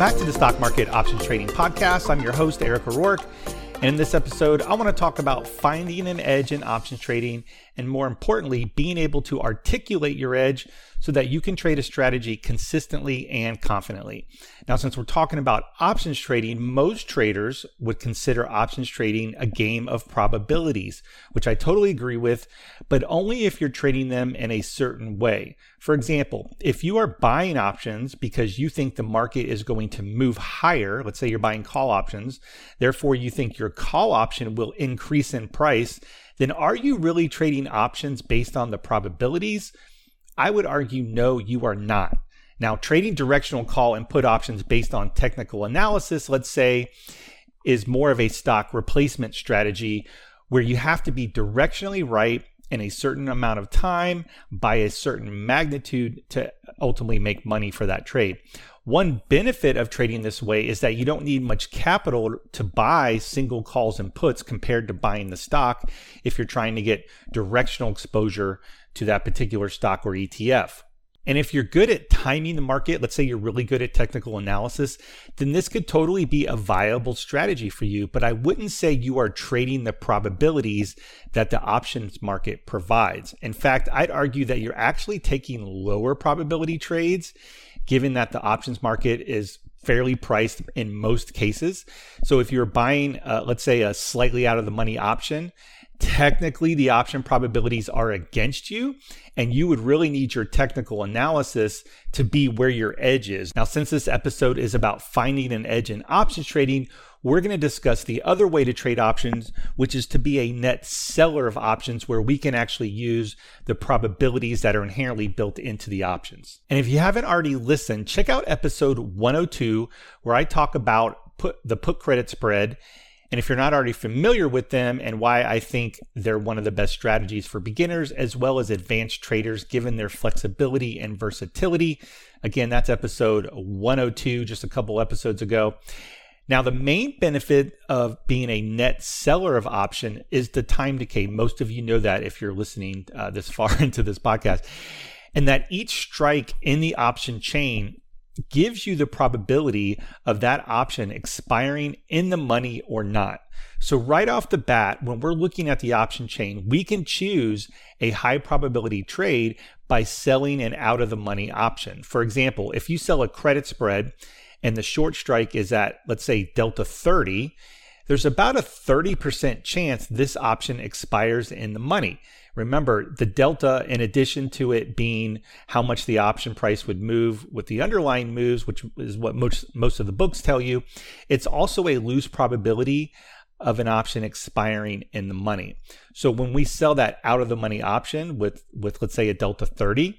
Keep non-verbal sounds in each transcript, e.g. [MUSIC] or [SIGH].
back to the Stock Market Options Trading Podcast. I'm your host, Eric O'Rourke. And in this episode, I want to talk about finding an edge in options trading and more importantly, being able to articulate your edge so that you can trade a strategy consistently and confidently. Now, since we're talking about options trading, most traders would consider options trading a game of probabilities, which I totally agree with, but only if you're trading them in a certain way. For example, if you are buying options because you think the market is going to move higher, let's say you're buying call options, therefore you think your call option will increase in price, then are you really trading options based on the probabilities? I would argue no, you are not. Now, trading directional call and put options based on technical analysis, let's say, is more of a stock replacement strategy where you have to be directionally right in a certain amount of time by a certain magnitude to ultimately make money for that trade. One benefit of trading this way is that you don't need much capital to buy single calls and puts compared to buying the stock if you're trying to get directional exposure to that particular stock or ETF. And if you're good at timing the market, let's say you're really good at technical analysis, then this could totally be a viable strategy for you. But I wouldn't say you are trading the probabilities that the options market provides. In fact, I'd argue that you're actually taking lower probability trades, given that the options market is fairly priced in most cases. So if you're buying, uh, let's say, a slightly out of the money option, technically the option probabilities are against you and you would really need your technical analysis to be where your edge is. Now, since this episode is about finding an edge in options trading, we're going to discuss the other way to trade options, which is to be a net seller of options where we can actually use the probabilities that are inherently built into the options. And if you haven't already listened, check out episode 102 where I talk about put the put credit spread and if you're not already familiar with them and why I think they're one of the best strategies for beginners as well as advanced traders, given their flexibility and versatility, again, that's episode 102, just a couple episodes ago. Now, the main benefit of being a net seller of option is the time decay. Most of you know that if you're listening uh, this far [LAUGHS] into this podcast. And that each strike in the option chain gives you the probability of that option expiring in the money or not. So, right off the bat, when we're looking at the option chain, we can choose a high probability trade by selling an out of the money option. For example, if you sell a credit spread and the short strike is at, let's say, delta 30, there's about a 30% chance this option expires in the money. Remember, the delta, in addition to it being how much the option price would move with the underlying moves, which is what most, most of the books tell you, it's also a loose probability of an option expiring in the money. So when we sell that out of the money option with, with let's say a delta 30,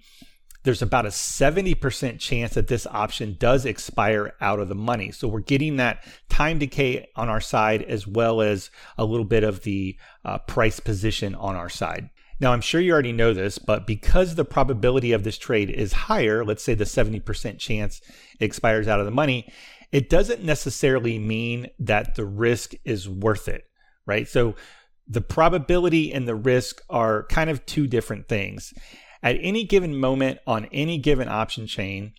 there's about a 70% chance that this option does expire out of the money. So we're getting that time decay on our side as well as a little bit of the uh, price position on our side. Now, I'm sure you already know this, but because the probability of this trade is higher, let's say the 70% chance expires out of the money, it doesn't necessarily mean that the risk is worth it, right? So the probability and the risk are kind of two different things. At any given moment on any given option chain,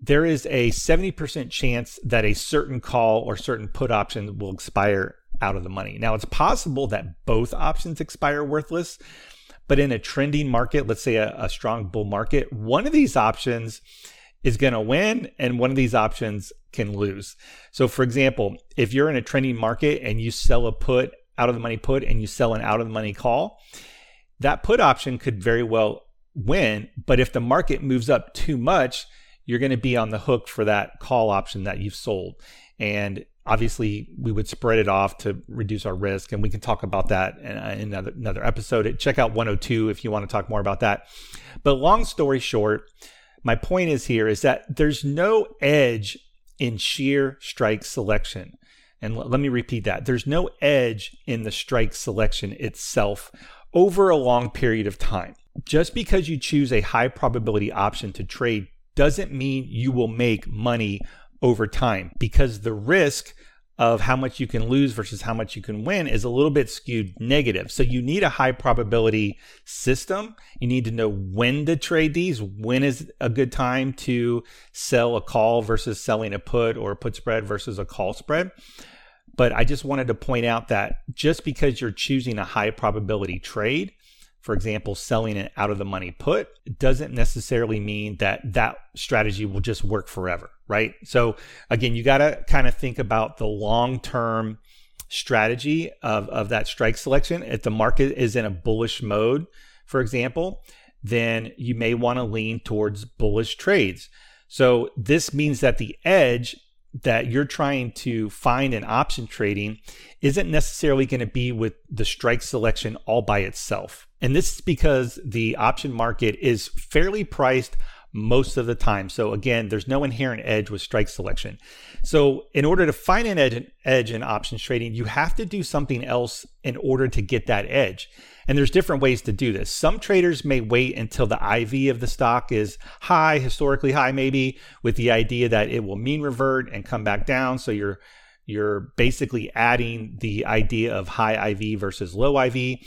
there is a 70% chance that a certain call or certain put option will expire out of the money. Now, it's possible that both options expire worthless, but in a trending market, let's say a, a strong bull market, one of these options is going to win and one of these options can lose. So, for example, if you're in a trending market and you sell a put out of the money put and you sell an out of the money call, that put option could very well win. But if the market moves up too much, you're going to be on the hook for that call option that you've sold. And obviously we would spread it off to reduce our risk and we can talk about that in, another, another episode check out 102 if you want to talk more about that but long story short my point is here is that there's no edge in sheer strike selection and l- let me repeat that there's no edge in the strike selection itself over a long period of time just because you choose a high probability option to trade doesn't mean you will make money over time because the risk of how much you can lose versus how much you can win is a little bit skewed negative. So you need a high probability system. You need to know when to trade these, when is a good time to sell a call versus selling a put or a put spread versus a call spread. But I just wanted to point out that just because you're choosing a high probability trade for example, selling an out of the money put doesn't necessarily mean that that strategy will just work forever, right? So again, you got to kind of think about the long term strategy of, of that strike selection. If the market is in a bullish mode, for example, then you may want to lean towards bullish trades. So this means that the edge that you're trying to find in option trading isn't necessarily going to be with the strike selection all by itself. And this is because the option market is fairly priced most of the time. So again, there's no inherent edge with strike selection. So in order to find an edge, edge in options trading, you have to do something else in order to get that edge. And there's different ways to do this. Some traders may wait until the IV of the stock is high, historically high maybe, with the idea that it will mean revert and come back down. So you're you're basically adding the idea of high IV versus low IV.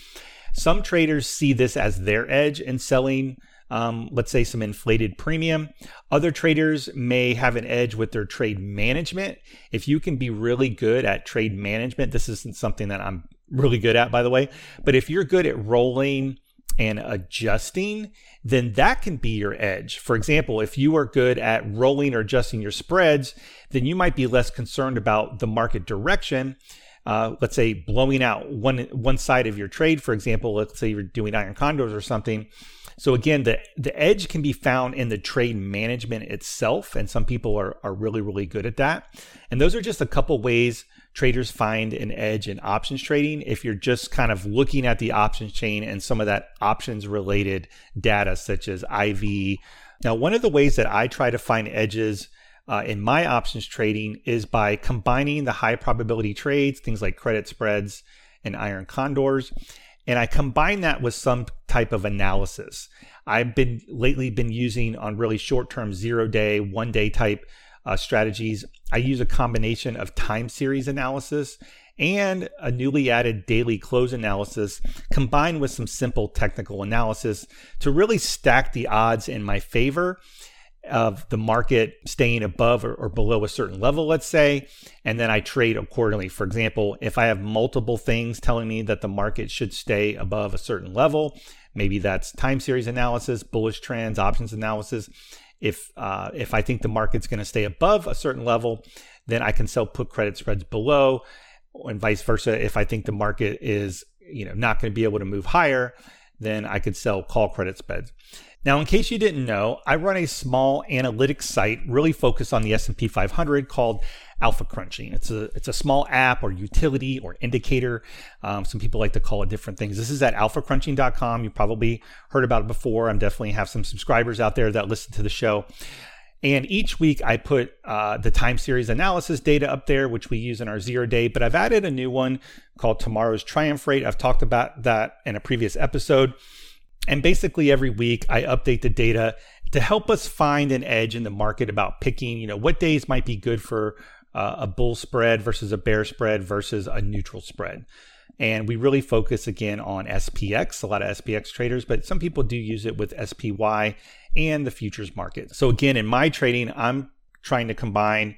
Some traders see this as their edge in selling, um, let's say, some inflated premium. Other traders may have an edge with their trade management. If you can be really good at trade management, this isn't something that I'm really good at, by the way, but if you're good at rolling and adjusting, then that can be your edge. For example, if you are good at rolling or adjusting your spreads, then you might be less concerned about the market direction uh, let's say blowing out one one side of your trade, for example, let's say you're doing iron condors or something. So again, the the edge can be found in the trade management itself, and some people are are really really good at that. And those are just a couple ways traders find an edge in options trading. If you're just kind of looking at the options chain and some of that options related data, such as IV. Now, one of the ways that I try to find edges uh, in my options trading is by combining the high probability trades, things like credit spreads and iron condors, and I combine that with some type of analysis. I've been lately been using on really short term zero day, one day type uh, strategies. I use a combination of time series analysis and a newly added daily close analysis combined with some simple technical analysis to really stack the odds in my favor of the market staying above or, or, below a certain level, let's say, and then I trade accordingly. For example, if I have multiple things telling me that the market should stay above a certain level, maybe that's time series analysis, bullish trends, options analysis. If uh, if I think the market's going to stay above a certain level, then I can sell put credit spreads below, and vice versa. If I think the market is you know not going to be able to move higher, then I could sell call credit spreads. Now, in case you didn't know, I run a small analytics site really focused on the S&P 500 called Alpha Crunching. It's a it's a small app or utility or indicator. Um, some people like to call it different things. This is at alphacrunching.com. You probably heard about it before. I'm definitely have some subscribers out there that listen to the show. And each week I put uh, the time series analysis data up there, which we use in our zero day. But I've added a new one called Tomorrow's Triumph Rate. I've talked about that in a previous episode. And basically every week I update the data to help us find an edge in the market about picking, you know, what days might be good for uh, a bull spread versus a bear spread versus a neutral spread. And we really focus again on SPX, a lot of SPX traders, but some people do use it with SPY and the futures market. So again, in my trading, I'm trying to combine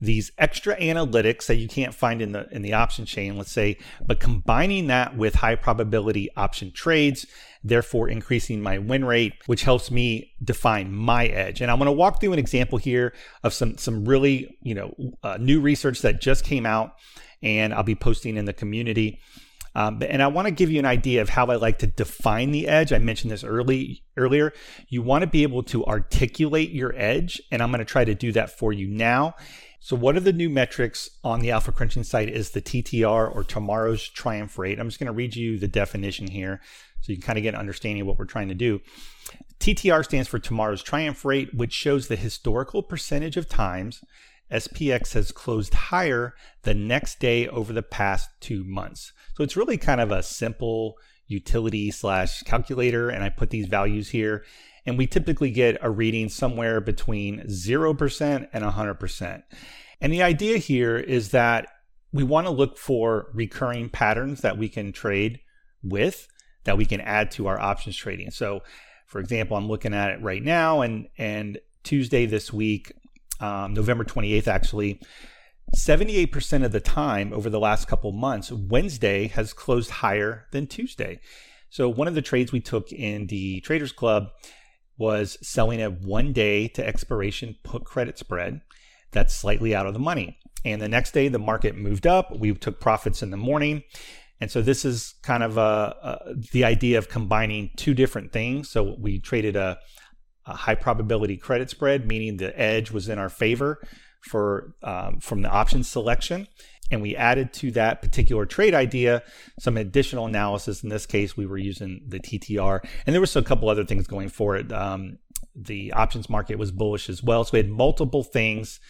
these extra analytics that you can't find in the in the option chain let's say but combining that with high probability option trades therefore increasing my win rate which helps me define my edge and i'm going to walk through an example here of some some really you know uh, new research that just came out and i'll be posting in the community um, and I want to give you an idea of how I like to define the edge. I mentioned this early earlier. You want to be able to articulate your edge, and I'm going to try to do that for you now. So, one of the new metrics on the Alpha Crunching site is the TTR or tomorrow's triumph rate. I'm just going to read you the definition here so you can kind of get an understanding of what we're trying to do. TTR stands for tomorrow's triumph rate, which shows the historical percentage of times SPX has closed higher the next day over the past two months. So, it's really kind of a simple utility slash calculator, and I put these values here and we typically get a reading somewhere between 0% and 100%. And the idea here is that we want to look for recurring patterns that we can trade with that we can add to our options trading. So, for example, I'm looking at it right now, and and Tuesday this week, um, November 28th, actually, 78% of the time over the last couple months, Wednesday has closed higher than Tuesday. So, one of the trades we took in the Traders Club was selling a one day to expiration put credit spread that's slightly out of the money. And the next day, the market moved up. We took profits in the morning. And so this is kind of a, a, the idea of combining two different things. So we traded a, a, high probability credit spread, meaning the edge was in our favor for um, from the option selection. And we added to that particular trade idea some additional analysis. In this case, we were using the TTR, and there was a couple other things going for it. Um, the options market was bullish as well. So we had multiple things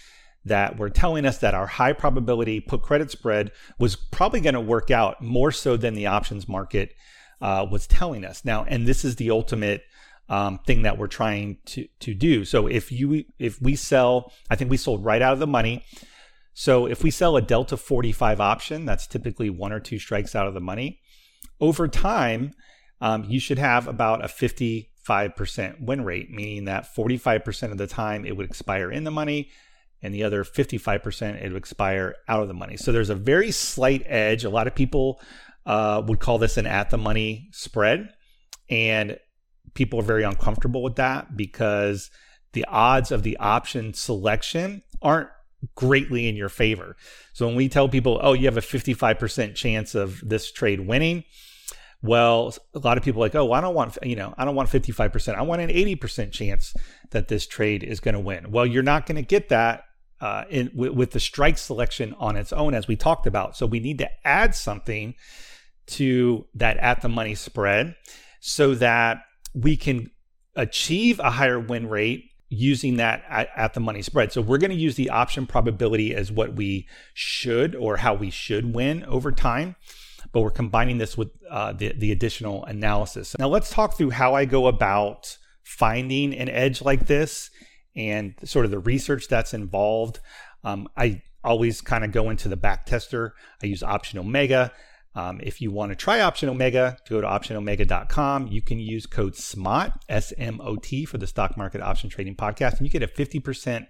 that were telling us that our high probability put credit spread was probably going to work out more so than the options market uh, was telling us. Now, and this is the ultimate um, thing that we're trying to to do. So if you if we sell, I think we sold right out of the money. So if we sell a delta 45 option, that's typically one or two strikes out of the money. Over time, um, you should have about a 55% win rate, meaning that 45% of the time it would expire in the money, and the other 55% it would expire out of the money. So there's a very slight edge. A lot of people uh, would call this an at the money spread. And people are very uncomfortable with that because the odds of the option selection aren't greatly in your favor. So when we tell people, oh, you have a 55% chance of this trade winning, well, a lot of people are like, oh, I don't want, you know, I don't want 55%. I want an 80% chance that this trade is going to win. Well, you're not going to get that uh, in, with, with the strike selection on its own, as we talked about. So we need to add something to that at the money spread so that we can achieve a higher win rate using that at, at, the money spread. So we're going to use the option probability as what we should or how we should win over time. But we're combining this with uh, the, the additional analysis. Now let's talk through how I go about finding an edge like this and sort of the research that's involved. Um, I always kind of go into the back tester. I use Option Omega. Um, if you want to try Option Omega, go to optionomega.com. You can use code SMOT, S M O T, for the Stock Market Option Trading Podcast, and you get a 50%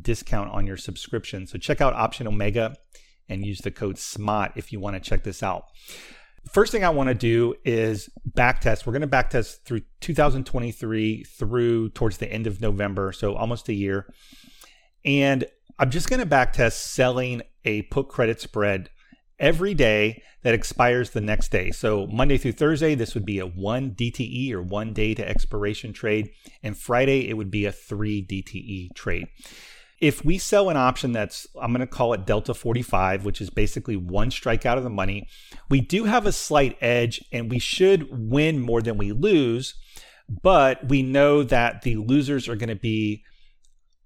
discount on your subscription. So check out Option Omega and use the code SMOT if you want to check this out. First thing I want to do is backtest. We're going to backtest through 2023 through towards the end of November, so almost a year. And I'm just going to backtest selling a put credit spread every day that expires the next day. So Monday through Thursday, this would be a one DTE or one day to expiration trade. And Friday, it would be a three DTE trade if we sell an option that's i'm going to call it delta 45 which is basically one strike out of the money we do have a slight edge and we should win more than we lose but we know that the losers are going to be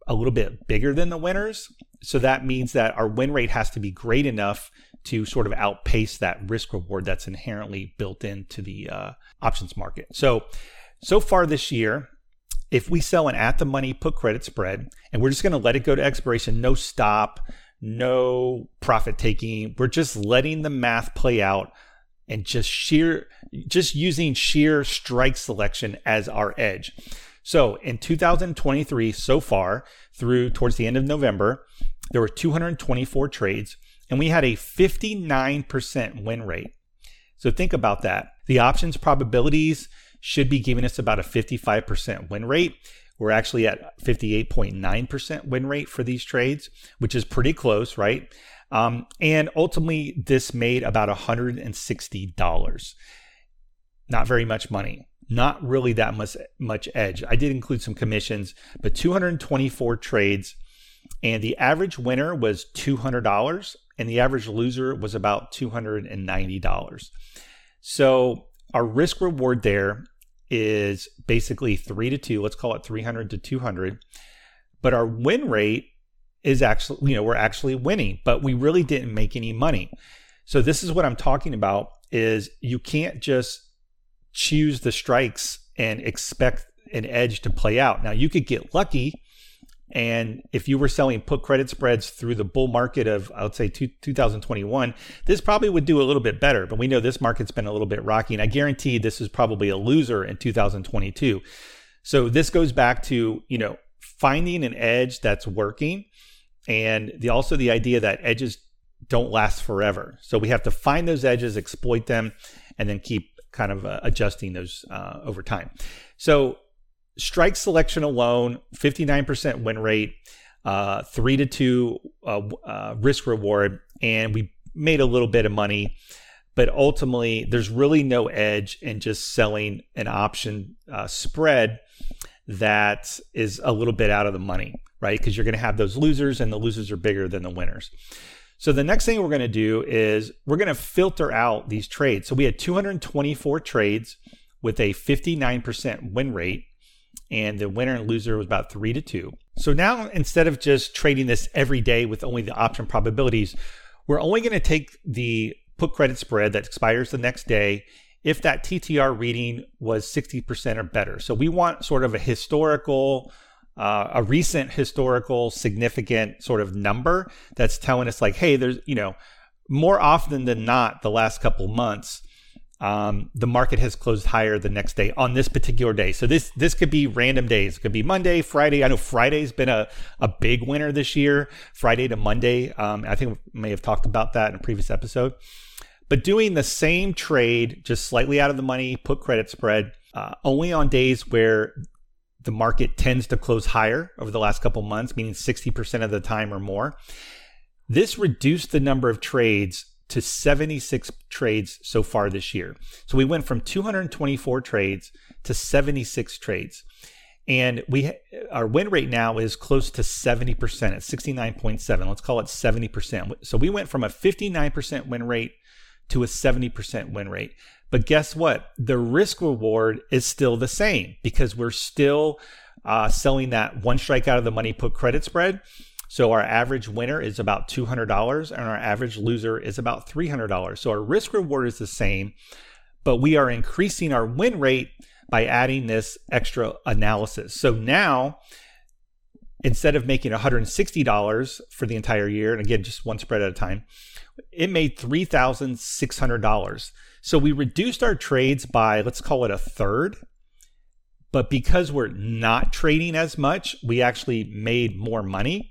a little bit bigger than the winners so that means that our win rate has to be great enough to sort of outpace that risk reward that's inherently built into the uh, options market so so far this year if we sell an at the money put credit spread and we're just going to let it go to expiration, no stop, no profit taking, we're just letting the math play out and just sheer just using sheer strike selection as our edge. So in 2023 so far through towards the end of November, there were 224 trades and we had a 59% win rate. So think about that. The options probabilities should be giving us about a 55% win rate. We're actually at 58.9% win rate for these trades, which is pretty close, right? Um, and ultimately, this made about $160. Not very much money. Not really that much much edge. I did include some commissions, but 224 trades, and the average winner was $200, and the average loser was about $290. So our risk reward there is basically three to two. Let's call it 300 to 200. But our win rate is actually, you know, we're actually winning, but we really didn't make any money. So this is what I'm talking about is you can't just choose the strikes and expect an edge to play out. Now you could get lucky, And if you were selling put credit spreads through the bull market of, I would say, two, 2021, this probably would do a little bit better. But we know this market's been a little bit rocky. And I guarantee this is probably a loser in 2022. So this goes back to, you know, finding an edge that's working and the also the idea that edges don't last forever. So we have to find those edges, exploit them, and then keep kind of uh, adjusting those uh, over time. So strike selection alone, 59% win rate, uh, three to two uh, uh, risk reward, and we made a little bit of money. But ultimately, there's really no edge in just selling an option uh, spread that is a little bit out of the money, right? Because you're going to have those losers, and the losers are bigger than the winners. So the next thing we're going to do is we're going to filter out these trades. So we had 224 trades with a 59% win rate and the winner and loser was about 3 to 2. So now instead of just trading this every day with only the option probabilities, we're only going to take the put credit spread that expires the next day if that TTR reading was 60% or better. So we want sort of a historical uh, a recent historical significant sort of number that's telling us like, hey, there's you know more often than not the last couple months. Um, the market has closed higher the next day on this particular day. So this this could be random days. It could be Monday, Friday. I know Friday's been a, a big winner this year. Friday to Monday. Um, I think we may have talked about that in a previous episode. But doing the same trade, just slightly out of the money, put credit spread, uh, only on days where the market tends to close higher over the last couple months, meaning 60% of the time or more. This reduced the number of trades to 76 trades so far this year. So we went from 224 trades to 76 trades. And we our win rate now is close to 70% at 69.7. Let's call it 70%. So we went from a 59% win rate to a 70% win rate. But guess what? The risk reward is still the same because we're still uh, selling that one strike out of the money put credit spread. So our average winner is about $200 and our average loser is about $300. So our risk reward is the same, but we are increasing our win rate by adding this extra analysis. So now, instead of making $160 for the entire year, and again, just one spread at a time, it made $3,600. So we reduced our trades by, let's call it a third. But because we're not trading as much, we actually made more money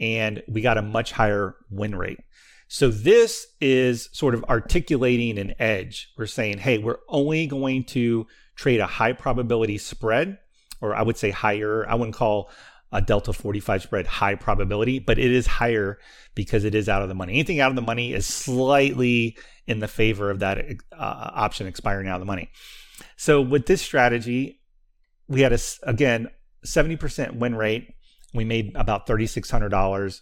and we got a much higher win rate. So this is sort of articulating an edge. We're saying, hey, we're only going to trade a high probability spread, or I would say higher. I wouldn't call a delta 45 spread high probability, but it is higher because it is out of the money. Anything out of the money is slightly in the favor of that uh, option expiring out of the money. So with this strategy, we had a again 70% win rate. We made about $3600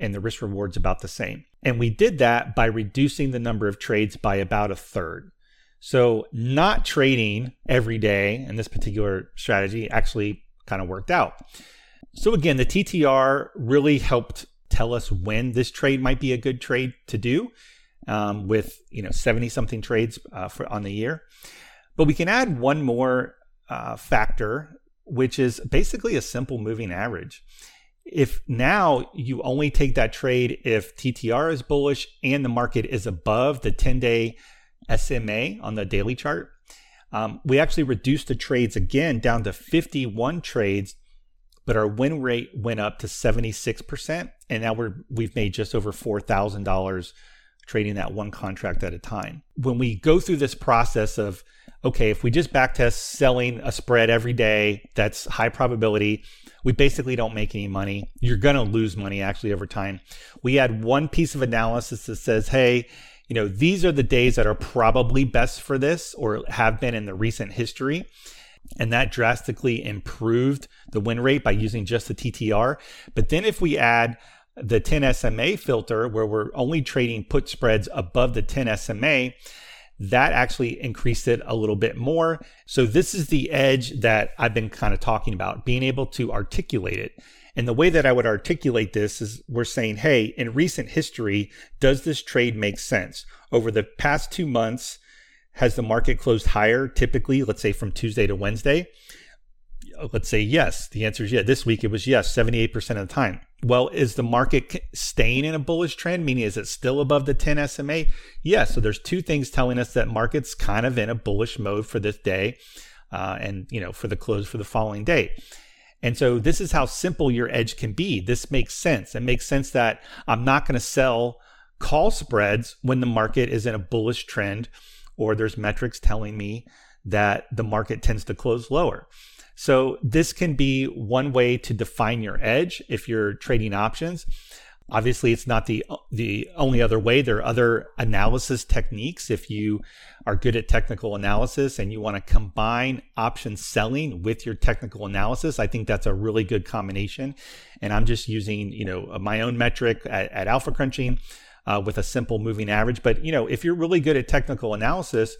and the risk reward's about the same. And we did that by reducing the number of trades by about a third. So not trading every day in this particular strategy actually kind of worked out. So again, the TTR really helped tell us when this trade might be a good trade to do um, with you know 70 something trades uh, for on the year. But we can add one more uh, factor, which is basically a simple moving average. If now you only take that trade if TTR is bullish and the market is above the 10 day SMA on the daily chart, um, we actually reduced the trades again down to 51 trades but our win rate went up to 76% and now we're we've made just over $4000 trading that one contract at a time. When we go through this process of okay if we just backtest selling a spread every day that's high probability we basically don't make any money. You're going to lose money actually over time. We add one piece of analysis that says hey you know these are the days that are probably best for this or have been in the recent history and that drastically improved the win rate by using just the TTR. But then if we add the 10 SMA filter, where we're only trading put spreads above the 10 SMA, that actually increased it a little bit more. So this is the edge that I've been kind of talking about, being able to articulate it. And the way that I would articulate this is we're saying, hey, in recent history, does this trade make sense? Over the past two months, has the market closed higher, typically, let's say from Tuesday to Wednesday? let's say yes. The answer is yes. This week it was yes, 78% of the time. Well, is the market staying in a bullish trend? Meaning, is it still above the 10 SMA? Yes. So there's two things telling us that market's kind of in a bullish mode for this day, uh, and you know for the close for the following day. And so this is how simple your edge can be. This makes sense. It makes sense that I'm not going to sell call spreads when the market is in a bullish trend, or there's metrics telling me that the market tends to close lower. So this can be one way to define your edge if you're trading options. Obviously, it's not the the only other way. There are other analysis techniques. If you are good at technical analysis and you want to combine option selling with your technical analysis, I think that's a really good combination. And I'm just using you know my own metric at, at Alpha Crunching uh, with a simple moving average. But you know if you're really good at technical analysis,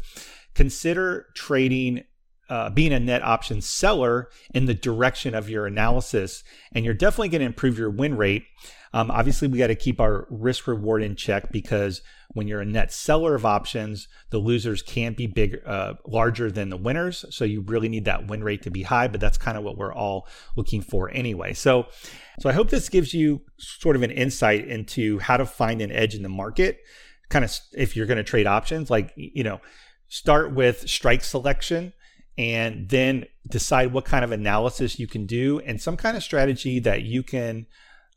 consider trading uh, being a net option seller in the direction of your analysis, and you're definitely going to improve your win rate. Um, obviously, we got to keep our risk reward in check because when you're a net seller of options, the losers can't be bigger, uh, larger than the winners. So you really need that win rate to be high. But that's kind of what we're all looking for anyway. So, so I hope this gives you sort of an insight into how to find an edge in the market. Kind of if you're going to trade options, like you know, start with strike selection and then decide what kind of analysis you can do and some kind of strategy that you can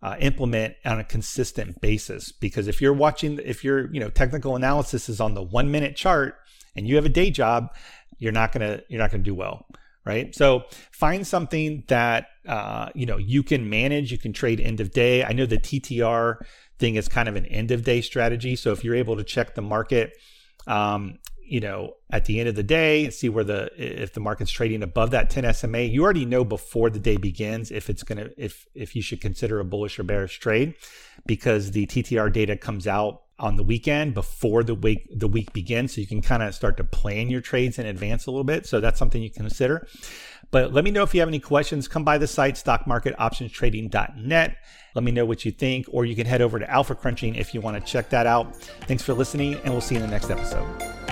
uh, implement on a consistent basis. Because if you're watching if your you know technical analysis is on the one minute chart and you have a day job you're not gonna you're not gonna do well right? So find something that uh, you know you can manage you can trade end of day. I know the ttr thing is kind of an end of day strategy. So if you're able to check the market um, you know, at the end of the day, see where the if the market's trading above that 10 SMA, you already know before the day begins if it's gonna if if you should consider a bullish or bearish trade, because the TTR data comes out on the weekend before the week the week begins, so you can kind of start to plan your trades in advance a little bit. So that's something you consider. But let me know if you have any questions. Come by the site stockmarketoptionstrading.net. Let me know what you think, or you can head over to Alpha Crunching if you want to check that out. Thanks for listening, and we'll see you in the next episode.